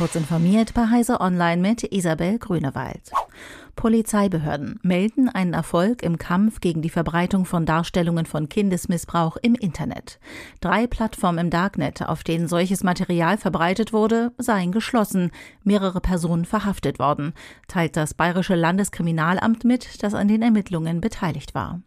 Kurz informiert bei Heise Online mit Isabel Grünewald. Polizeibehörden melden einen Erfolg im Kampf gegen die Verbreitung von Darstellungen von Kindesmissbrauch im Internet. Drei Plattformen im Darknet, auf denen solches Material verbreitet wurde, seien geschlossen, mehrere Personen verhaftet worden, teilt das Bayerische Landeskriminalamt mit, das an den Ermittlungen beteiligt war.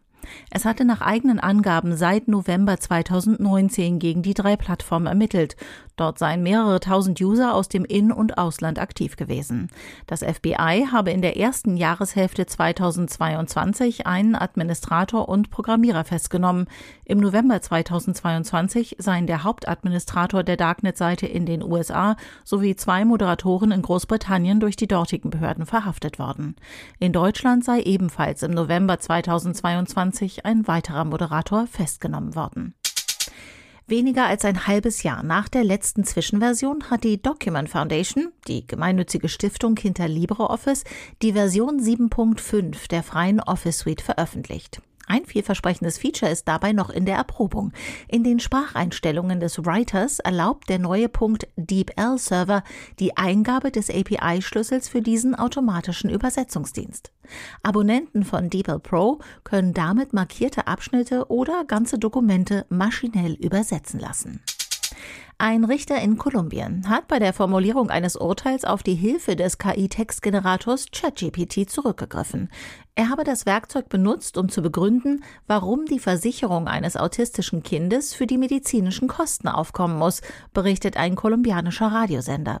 Es hatte nach eigenen Angaben seit November 2019 gegen die drei Plattformen ermittelt. Dort seien mehrere tausend User aus dem In- und Ausland aktiv gewesen. Das FBI habe in der ersten Jahreshälfte 2022 einen Administrator und Programmierer festgenommen. Im November 2022 seien der Hauptadministrator der Darknet-Seite in den USA sowie zwei Moderatoren in Großbritannien durch die dortigen Behörden verhaftet worden. In Deutschland sei ebenfalls im November 2022 ein weiterer Moderator festgenommen worden. Weniger als ein halbes Jahr nach der letzten Zwischenversion hat die Document Foundation, die gemeinnützige Stiftung hinter LibreOffice, die Version 7.5 der freien Office Suite veröffentlicht. Ein vielversprechendes Feature ist dabei noch in der Erprobung. In den Spracheinstellungen des Writers erlaubt der neue Punkt DeepL Server die Eingabe des API-Schlüssels für diesen automatischen Übersetzungsdienst. Abonnenten von DeepL Pro können damit markierte Abschnitte oder ganze Dokumente maschinell übersetzen lassen. Ein Richter in Kolumbien hat bei der Formulierung eines Urteils auf die Hilfe des KI-Textgenerators ChatGPT zurückgegriffen. Er habe das Werkzeug benutzt, um zu begründen, warum die Versicherung eines autistischen Kindes für die medizinischen Kosten aufkommen muss, berichtet ein kolumbianischer Radiosender.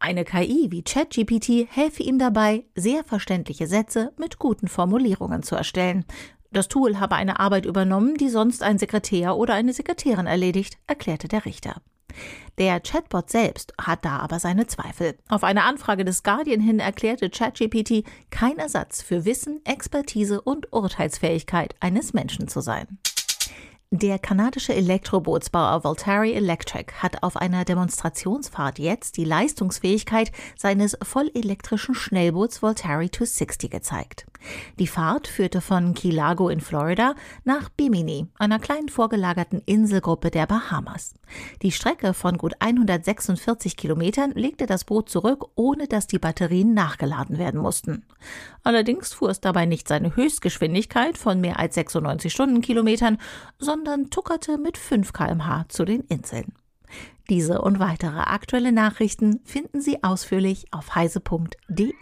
Eine KI wie ChatGPT helfe ihm dabei, sehr verständliche Sätze mit guten Formulierungen zu erstellen. Das Tool habe eine Arbeit übernommen, die sonst ein Sekretär oder eine Sekretärin erledigt, erklärte der Richter. Der Chatbot selbst hat da aber seine Zweifel. Auf eine Anfrage des Guardian hin erklärte ChatGPT kein Ersatz für Wissen, Expertise und Urteilsfähigkeit eines Menschen zu sein. Der kanadische Elektrobootsbauer Voltari Electric hat auf einer Demonstrationsfahrt jetzt die Leistungsfähigkeit seines vollelektrischen Schnellboots Voltari 260 gezeigt. Die Fahrt führte von Key Largo in Florida nach Bimini, einer kleinen vorgelagerten Inselgruppe der Bahamas. Die Strecke von gut 146 Kilometern legte das Boot zurück, ohne dass die Batterien nachgeladen werden mussten. Allerdings fuhr es dabei nicht seine Höchstgeschwindigkeit von mehr als 96 Stundenkilometern, sondern tuckerte mit 5 kmh zu den Inseln. Diese und weitere aktuelle Nachrichten finden Sie ausführlich auf heise.de.